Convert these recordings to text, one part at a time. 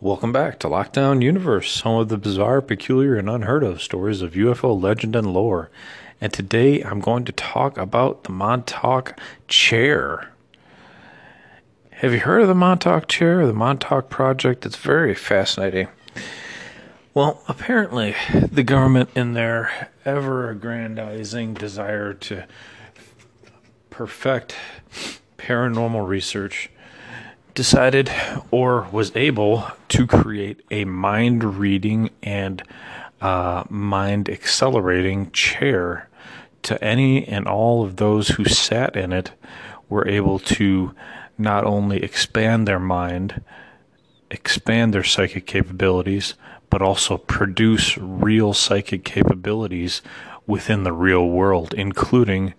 Welcome back to Lockdown Universe, home of the bizarre, peculiar, and unheard of stories of UFO legend and lore. And today I'm going to talk about the Montauk Chair. Have you heard of the Montauk Chair, or the Montauk Project? It's very fascinating. Well, apparently, the government, in their ever aggrandizing desire to perfect paranormal research, decided or was able to create a mind reading and uh, mind accelerating chair to any and all of those who sat in it were able to not only expand their mind, expand their psychic capabilities, but also produce real psychic capabilities within the real world, including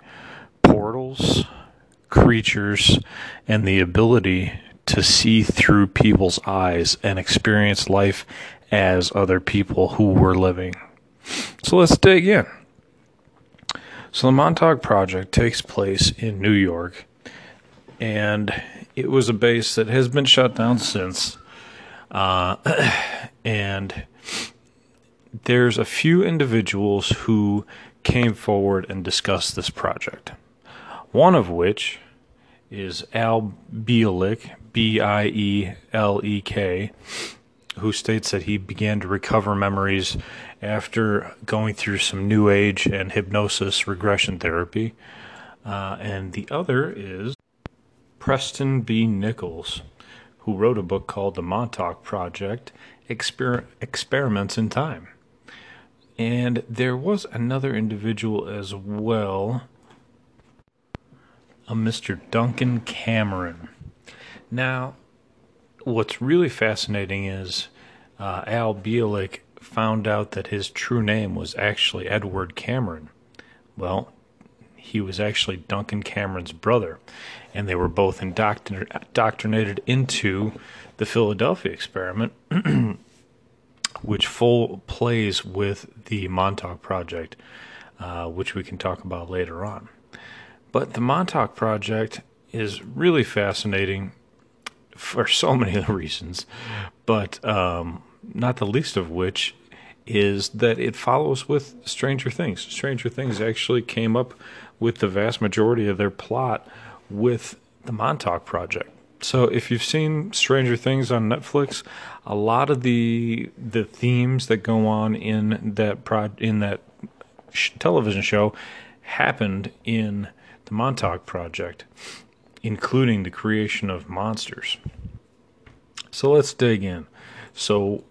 portals, creatures, and the ability to see through people's eyes and experience life as other people who were living. So let's dig in. So the Montauk Project takes place in New York, and it was a base that has been shut down since. Uh, and there's a few individuals who came forward and discussed this project. One of which is Al Bielek, B I E L E K, who states that he began to recover memories after going through some New Age and hypnosis regression therapy. Uh, and the other is Preston B. Nichols, who wrote a book called The Montauk Project Exper- Experiments in Time. And there was another individual as well, a Mr. Duncan Cameron. Now, what's really fascinating is uh, Al Bielek found out that his true name was actually Edward Cameron. Well, he was actually Duncan Cameron's brother, and they were both indoctrinated into the Philadelphia experiment, which full plays with the Montauk Project, uh, which we can talk about later on. But the Montauk Project is really fascinating for so many reasons, but um, not the least of which is that it follows with Stranger Things. Stranger Things actually came up with the vast majority of their plot with the Montauk Project. So if you've seen Stranger Things on Netflix, a lot of the the themes that go on in that pro, in that sh- television show happened in the Montauk Project including the creation of monsters. So let's dig in. So,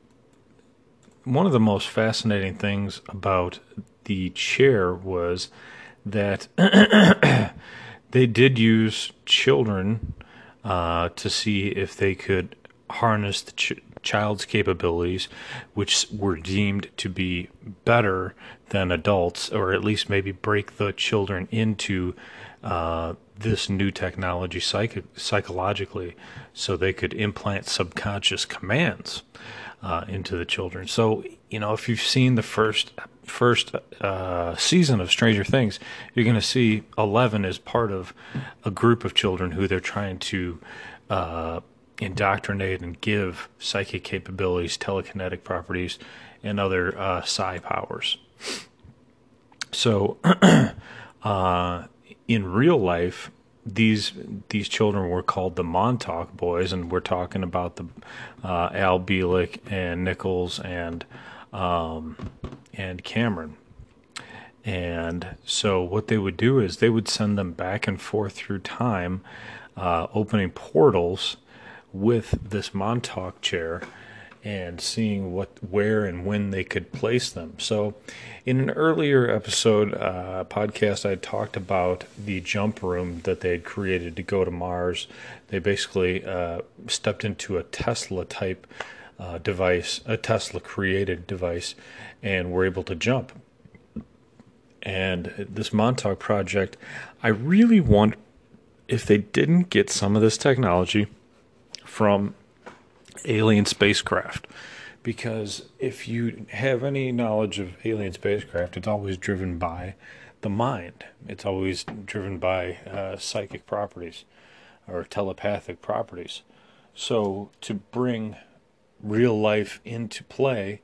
one of the most fascinating things about the chair was that they did use children uh, to see if they could harness the ch- child's capabilities, which were deemed to be better than adults, or at least maybe break the children into uh, this new technology psych- psychologically so they could implant subconscious commands uh, into the children. So, you know, if you've seen the first first uh, season of Stranger Things, you're going to see Eleven as part of a group of children who they're trying to uh, indoctrinate and give psychic capabilities, telekinetic properties, and other uh, psi powers. So, uh, in real life, these these children were called the Montauk Boys, and we're talking about the uh, Al Bielek and Nichols and um, and Cameron. And so, what they would do is they would send them back and forth through time, uh, opening portals with this Montauk chair and seeing what where and when they could place them. So, in an earlier episode uh, podcast, I talked about the jump room that they had created to go to Mars. They basically uh, stepped into a Tesla type uh, device, a Tesla created device, and were able to jump. And this Montauk project, I really want if they didn't get some of this technology from alien spacecraft. Because if you have any knowledge of alien spacecraft, it's always driven by the mind. It's always driven by uh, psychic properties or telepathic properties. So to bring real life into play,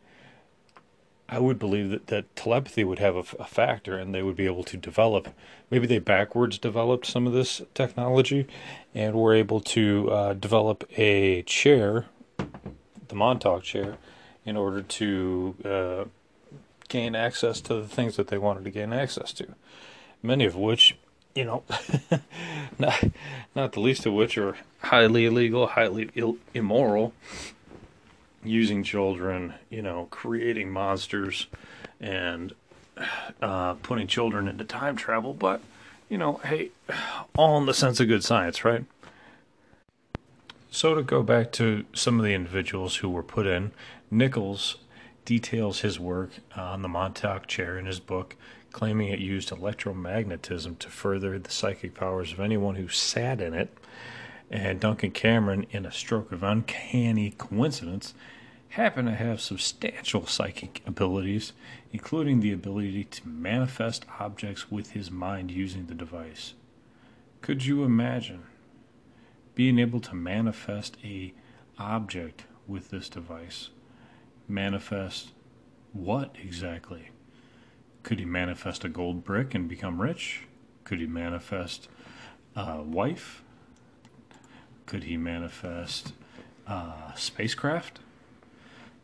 I would believe that, that telepathy would have a, a, factor and they would be able to develop. Maybe they backwards developed some of this technology and were able to uh, develop a chair, the Montauk chair, in order to uh, gain access to the things that they wanted to gain access to. Many of which, you know, not, not the least of which are highly illegal, highly Ill- immoral, using children, you know, creating monsters and uh, putting children into time travel. But, you know, hey, all in the sense of good science, right? So, to go back to some of the individuals who were put in, Nichols details his work on the Montauk chair in his book, claiming it used electromagnetism to further the psychic powers of anyone who sat in it. And Duncan Cameron, in a stroke of uncanny coincidence, happened to have substantial psychic abilities, including the ability to manifest objects with his mind using the device. Could you imagine being able to manifest a object with this device? manifest what exactly? Could he manifest a gold brick and become rich? Could he manifest a wife? Could he manifest a spacecraft?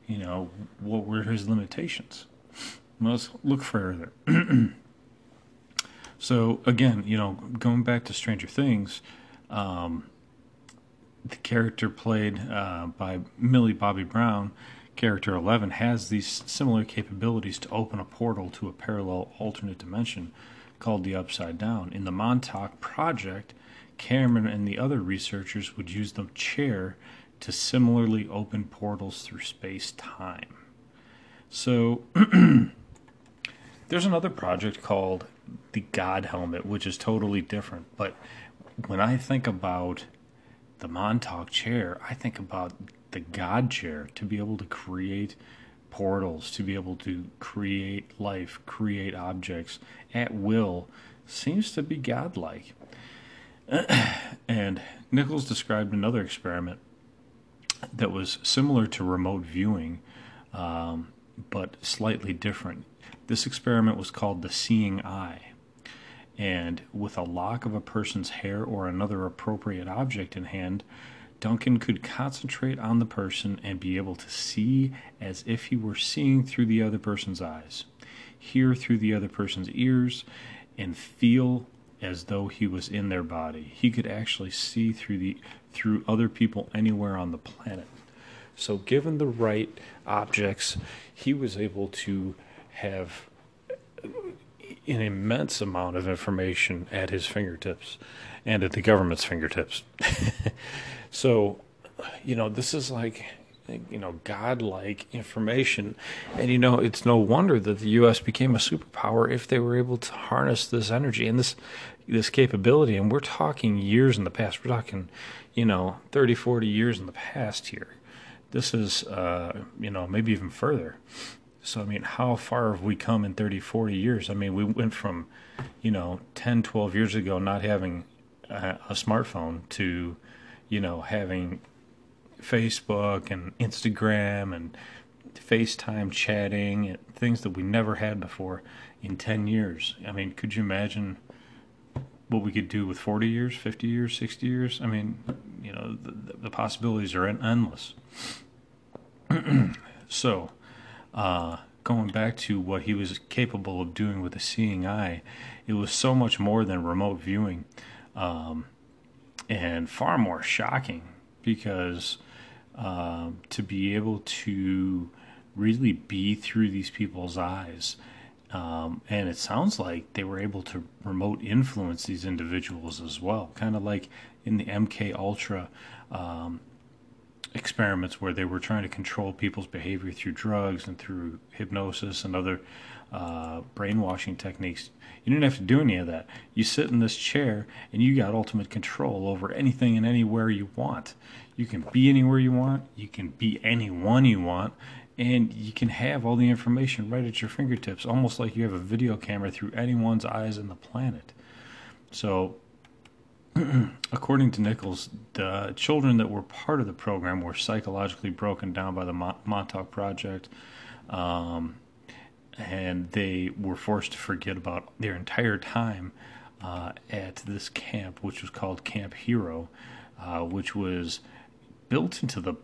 You know, what were his limitations? Let's look further. so, again, you know, going back to Stranger Things, um, the character played uh, by Millie Bobby Brown Character 11 has these similar capabilities to open a portal to a parallel alternate dimension called the Upside Down. In the Montauk Project, Cameron and the other researchers would use the chair to similarly open portals through space time. So, there's another project called the God Helmet, which is totally different. But when I think about the Montauk chair, I think about the God chair to be able to create portals, to be able to create life, create objects at will, seems to be godlike. and Nichols described another experiment that was similar to remote viewing, um, but slightly different. This experiment was called the seeing eye. And with a lock of a person's hair or another appropriate object in hand, Duncan could concentrate on the person and be able to see as if he were seeing through the other person's eyes, hear through the other person's ears, and feel as though he was in their body. He could actually see through the through other people anywhere on the planet. So given the right objects, he was able to have an immense amount of information at his fingertips and at the government's fingertips. so, you know, this is like, you know, godlike information. And, you know, it's no wonder that the U.S. became a superpower if they were able to harness this energy and this, this capability. And we're talking years in the past. We're talking, you know, 30, 40 years in the past here. This is, uh, you know, maybe even further. So, I mean, how far have we come in 30, 40 years? I mean, we went from, you know, 10, 12 years ago not having a, a smartphone to, you know, having Facebook and Instagram and FaceTime chatting and things that we never had before in 10 years. I mean, could you imagine what we could do with 40 years, 50 years, 60 years? I mean, you know, the, the possibilities are endless. so, uh, going back to what he was capable of doing with a seeing eye, it was so much more than remote viewing, um, and far more shocking because um, to be able to really be through these people's eyes. Um, and it sounds like they were able to remote influence these individuals as well, kind of like in the MK Ultra um, experiments where they were trying to control people's behavior through drugs and through hypnosis and other uh, brainwashing techniques. You didn't have to do any of that. You sit in this chair and you got ultimate control over anything and anywhere you want. You can be anywhere you want, you can be anyone you want, and you can have all the information right at your fingertips, almost like you have a video camera through anyone's eyes on the planet. So, according to Nichols, the children that were part of the program were psychologically broken down by the Montauk Project, um, and they were forced to forget about their entire time uh, at this camp, which was called Camp Hero, uh, which was built into the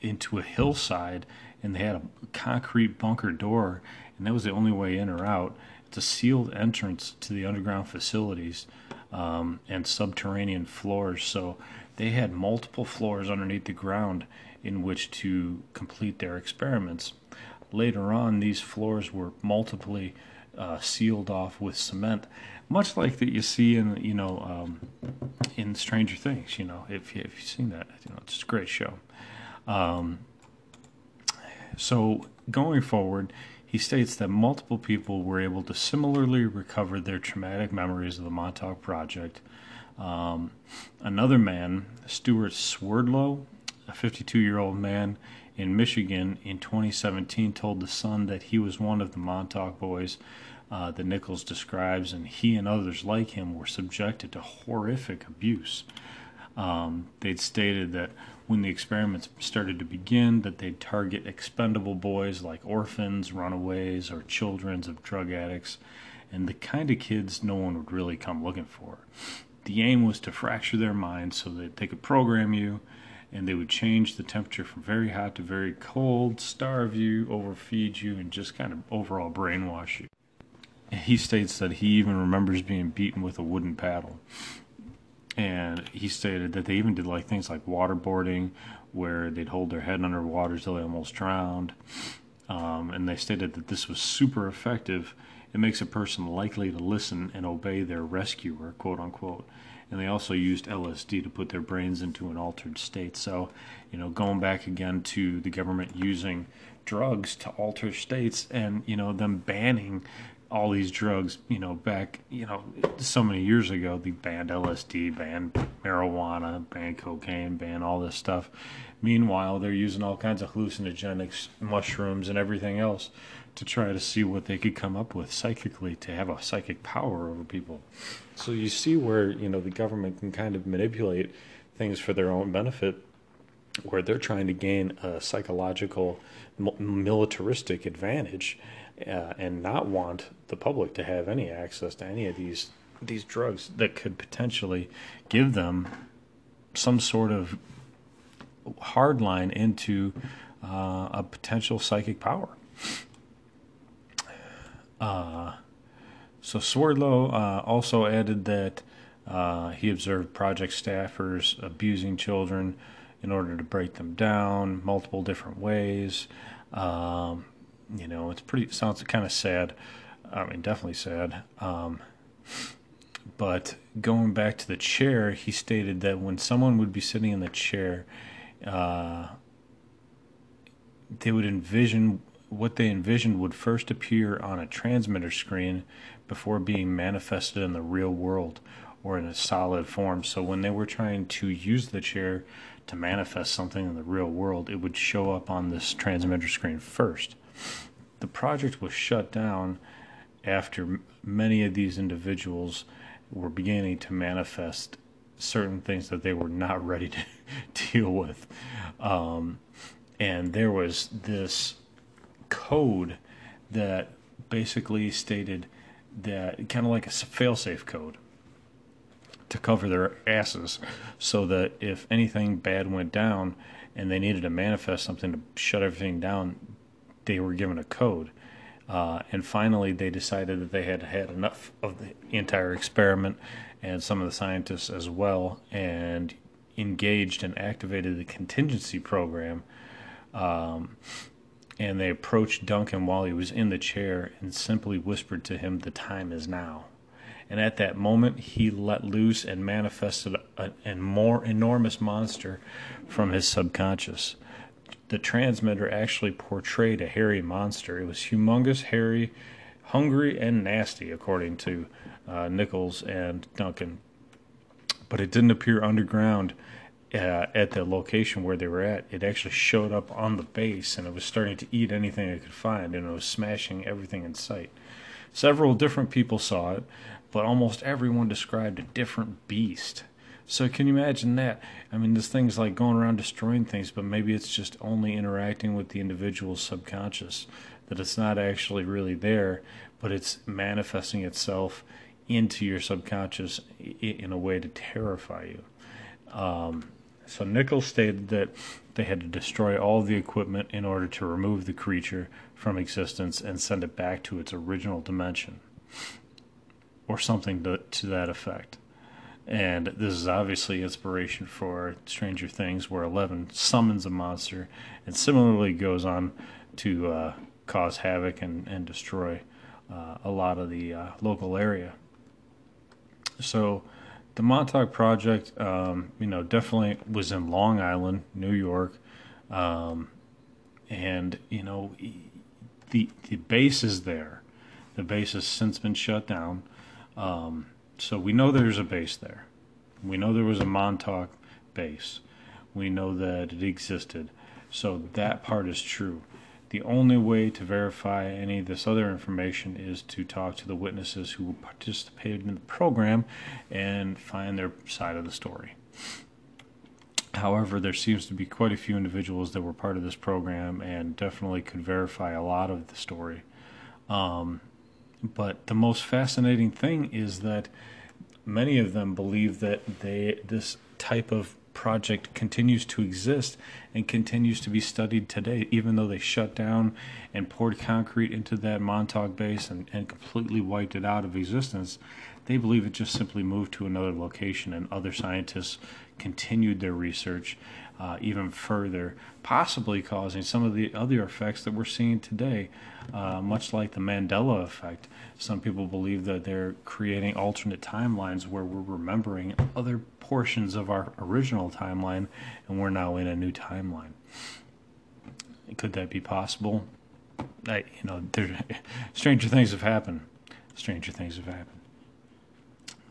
into a hillside, and they had a concrete bunker door, and that was the only way in or out. It's a sealed entrance to the underground facilities um, and subterranean floors. So they had multiple floors underneath the ground in which to complete their experiments. Later on, these floors were multiply uh, sealed off with cement, much like that you see in you know um, in Stranger Things. You know, if, if you've seen that, you know, it's a great show. Um, so going forward, he states that multiple people were able to similarly recover their traumatic memories of the Montauk Project. Um, another man, Stewart Swerdlow, a 52 year old man in Michigan in 2017, told The Sun that he was one of the Montauk boys uh, that Nichols describes, and he and others like him were subjected to horrific abuse. Um, they'd stated that when the experiments started to begin that they'd target expendable boys like orphans, runaways, or children of drug addicts, and the kind of kids no one would really come looking for. The aim was to fracture their minds so that they could program you and they would change the temperature from very hot to very cold, starve you, overfeed you, and just kind of overall brainwash you. He states that he even remembers being beaten with a wooden paddle and he stated that they even did like things like waterboarding where they'd hold their head underwater till they almost drowned. Um, and they stated that this was super effective. It makes a person likely to listen and obey their rescuer quote unquote. And they also used lsd to put their brains into an altered state. So you know going back again to the government using drugs to alter states and you know them banning all these drugs, you know, back, you know, so many years ago, they banned LSD, banned marijuana, banned cocaine, banned all this stuff. Meanwhile, they're using all kinds of hallucinogenics, mushrooms, and everything else to try to see what they could come up with psychically to have a psychic power over people. So you see where, you know, the government can kind of manipulate things for their own benefit where they're trying to gain a psychological militaristic advantage uh, and not want the public to have any access to any of these these drugs that could potentially give them some sort of hard line into uh, a potential psychic power. Uh, so Swerdlow uh, also added that uh, he observed project staffers abusing children in order to break them down multiple different ways. Um, you know, it's pretty sounds kind of sad. I mean, definitely sad. Um, but going back to the chair, he stated that when someone would be sitting in the chair, uh, they would envision what they envisioned would first appear on a transmitter screen before being manifested in the real world or in a solid form. So when they were trying to use the chair to manifest something in the real world, it would show up on this transmitter screen first. The project was shut down after many of these individuals were beginning to manifest certain things that they were not ready to deal with. Um, and there was this code that basically stated that kind of like a failsafe code to cover their asses so that if anything bad went down and they needed to manifest something to shut everything down, they were given a code. Uh, and finally, they decided that they had had enough of the entire experiment and some of the scientists as well, and engaged and activated the contingency program. Um, and they approached Duncan while he was in the chair and simply whispered to him, The time is now. And at that moment, he let loose and manifested a, a more enormous monster from his subconscious the transmitter actually portrayed a hairy monster. It was humongous, hairy, hungry, and nasty, according to uh, Nichols and Duncan. But it didn't appear underground uh, at the location where they were at. It actually showed up on the base and it was starting to eat anything it could find and it was smashing everything in sight. Several different people saw it, but almost everyone described a different beast. So can you imagine that? I mean, this thing's like going around destroying things, but maybe it's just only interacting with the individual's subconscious. That it's not actually really there, but it's manifesting itself into your subconscious in a way to terrify you. Um, so Nichols stated that they had to destroy all the equipment in order to remove the creature from existence and send it back to its original dimension, or something to, to that effect. And this is obviously inspiration for Stranger Things, where Eleven summons a monster and similarly goes on to uh, cause havoc and, and destroy uh, a lot of the uh, local area. So, the Montauk Project, um, you know, definitely was in Long Island, New York, um, and you know, the the base is there. The base has since been shut down. Um, so we know there's a base there. We know there was a Montauk base. We know that it existed. So that part is true. The only way to verify any of this other information is to talk to the witnesses who participated in the program and find their side of the story. However, there seems to be quite a few individuals that were part of this program and definitely could verify a lot of the story. Um, but the most fascinating thing is that many of them believe that they this type of project continues to exist and continues to be studied today, even though they shut down and poured concrete into that Montauk base and, and completely wiped it out of existence. They believe it just simply moved to another location, and other scientists continued their research uh, even further, possibly causing some of the other effects that we're seeing today, uh, much like the Mandela effect. Some people believe that they're creating alternate timelines where we're remembering other portions of our original timeline and we're now in a new timeline. Could that be possible? I, you know, there, stranger things have happened. Stranger things have happened.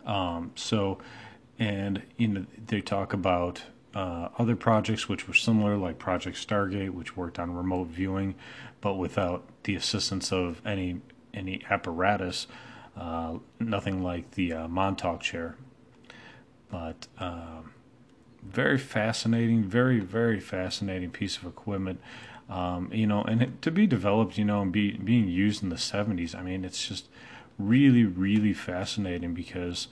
Um, so, and you know, they talk about uh, other projects which were similar, like Project Stargate, which worked on remote viewing, but without the assistance of any any apparatus, uh, nothing like the uh, Montauk chair. But um, very fascinating, very very fascinating piece of equipment. Um, you know, and it, to be developed, you know, and be being used in the '70s. I mean, it's just really really fascinating because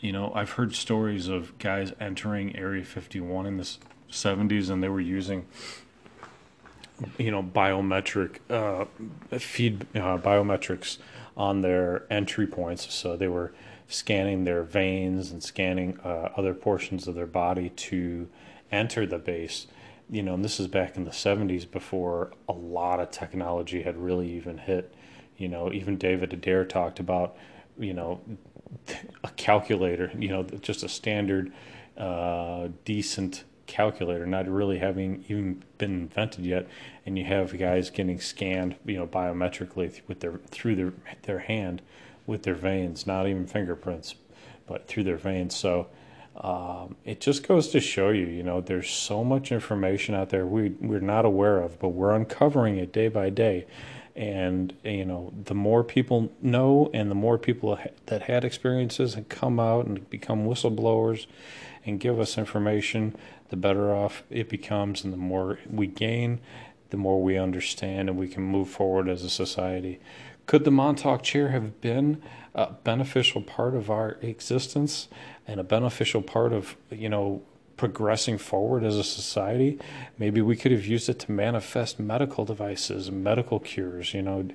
you know, I've heard stories of guys entering Area 51 in the 70s and they were using, you know, biometric uh, feed uh, biometrics on their entry points. So they were scanning their veins and scanning uh, other portions of their body to enter the base. You know, and this is back in the 70s before a lot of technology had really even hit. You know, even David Adair talked about, you know, a calculator, you know, just a standard, uh, decent calculator, not really having even been invented yet, and you have guys getting scanned, you know, biometrically with their through their their hand with their veins, not even fingerprints, but through their veins. So um, it just goes to show you, you know, there's so much information out there we we're not aware of, but we're uncovering it day by day and you know the more people know and the more people that had experiences and come out and become whistleblowers and give us information the better off it becomes and the more we gain the more we understand and we can move forward as a society. Could the montauk chair have been a beneficial part of our existence and a beneficial part of you know progressing forward as a society, maybe we could have used it to manifest medical devices, medical cures, you know,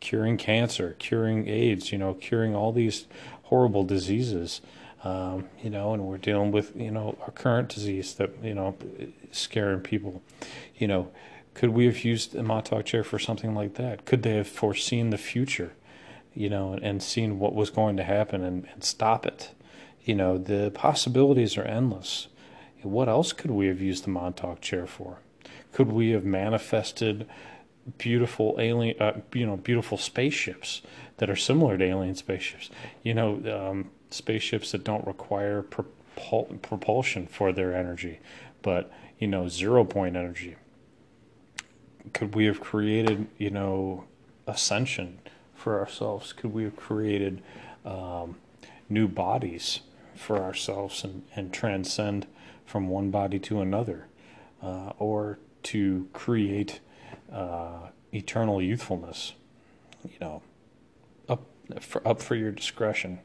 curing cancer, curing AIDS, you know, curing all these horrible diseases. Um, you know, and we're dealing with, you know, our current disease that, you know, scaring people. You know, could we have used the Montauk chair for something like that? Could they have foreseen the future, you know, and, seen what was going to happen and, and stop it? You know, the possibilities are endless. What else could we have used the Montauk chair for? Could we have manifested beautiful alien, uh, you know, beautiful spaceships that are similar to alien spaceships? You know, um, spaceships that don't require propul- propulsion for their energy, but you know, zero point energy. Could we have created, you know, ascension for ourselves? Could we have created um, new bodies for ourselves and, and transcend from one body to another, uh, or to create uh, eternal youthfulness. You know, up for, up for your discretion.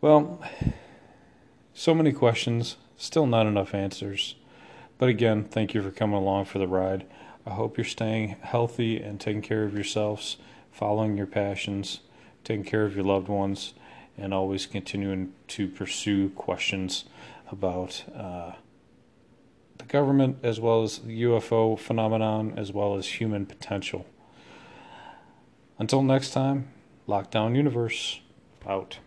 Well, so many questions, still not enough answers. But again, thank you for coming along for the ride. I hope you're staying healthy and taking care of yourselves, following your passions, taking care of your loved ones, and always continuing to pursue questions about uh, the government as well as the UFO phenomenon as well as human potential. Until next time, Lockdown Universe out.